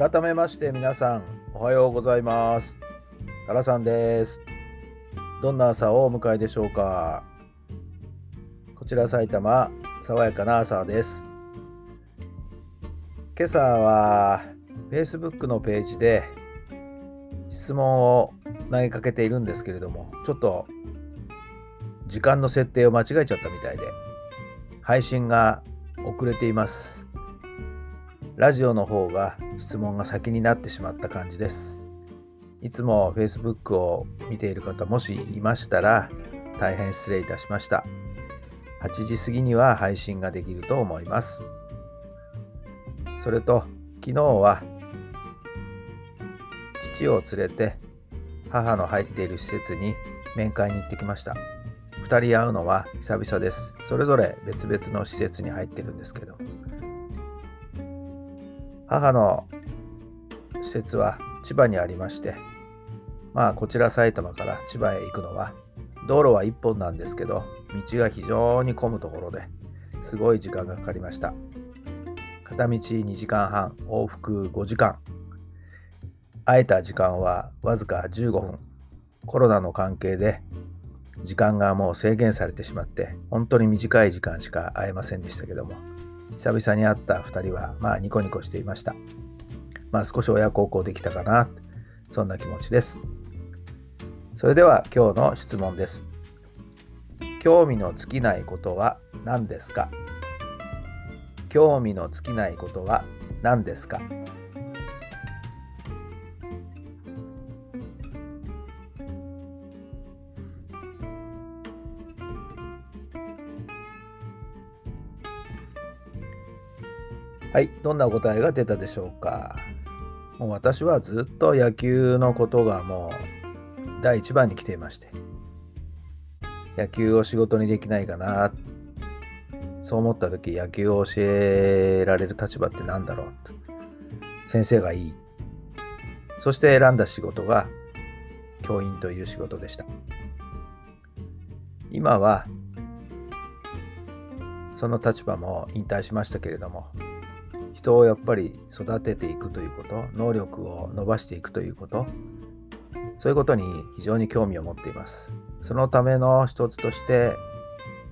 改めまして皆さんおはようございます。タラさんです。どんな朝をお迎えでしょうか？こちら埼玉爽やかな朝です。今朝は Facebook のページで質問を投げかけているんですけれどもちょっと時間の設定を間違えちゃったみたいで配信が遅れています。ラジオの方が質問が先になってしまった感じです。いつも Facebook を見ている方もしいましたら大変失礼いたしました。8時過ぎには配信ができると思います。それと昨日は父を連れて母の入っている施設に面会に行ってきました。2人会うのは久々です。それぞれ別々の施設に入ってるんですけど。母の施設は千葉にありましてまあこちら埼玉から千葉へ行くのは道路は1本なんですけど道が非常に混むところですごい時間がかかりました。片道2時間半往復5時間。会えた時間はわずか15分。コロナの関係で時間がもう制限されてしまって本当に短い時間しか会えませんでしたけども久々に会った2人は、まあ、ニコニコしていました。まあ、少し親孝行できたかな、そんな気持ちです。それでは今日の質問です。興味の尽きないことは何ですか？興味の尽きないことは何ですか？はい、どんな答えが出たでしょうか？もう私はずっと野球のことがもう第一番に来ていまして、野球を仕事にできないかな、そう思った時野球を教えられる立場って何だろう？と。先生がいい。そして選んだ仕事が教員という仕事でした。今はその立場も引退しましたけれども人をやっぱり育てていくということ能力を伸ばしていくということそういうことに非常に興味を持っています。そのための一つとして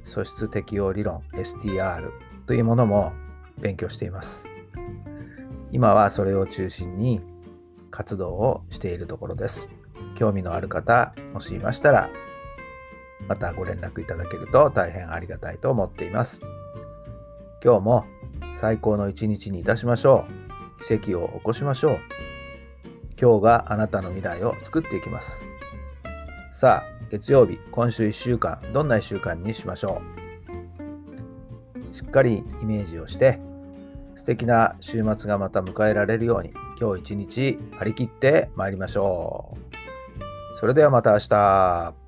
素質適応理論 STR というものも勉強しています。今はそれを中心に活動をしているところです。興味のある方もしいましたらまたご連絡いただけると大変ありがたいと思っています。今日も最高の一日にいたしましょう。奇跡を起こしましょう。今日があなたの未来を作っていきます。さあ、月曜日、今週1週間、どんな1週間にしましょう。しっかりイメージをして、素敵な週末がまた迎えられるように、今日一日張り切って参りましょう。それではまた明日。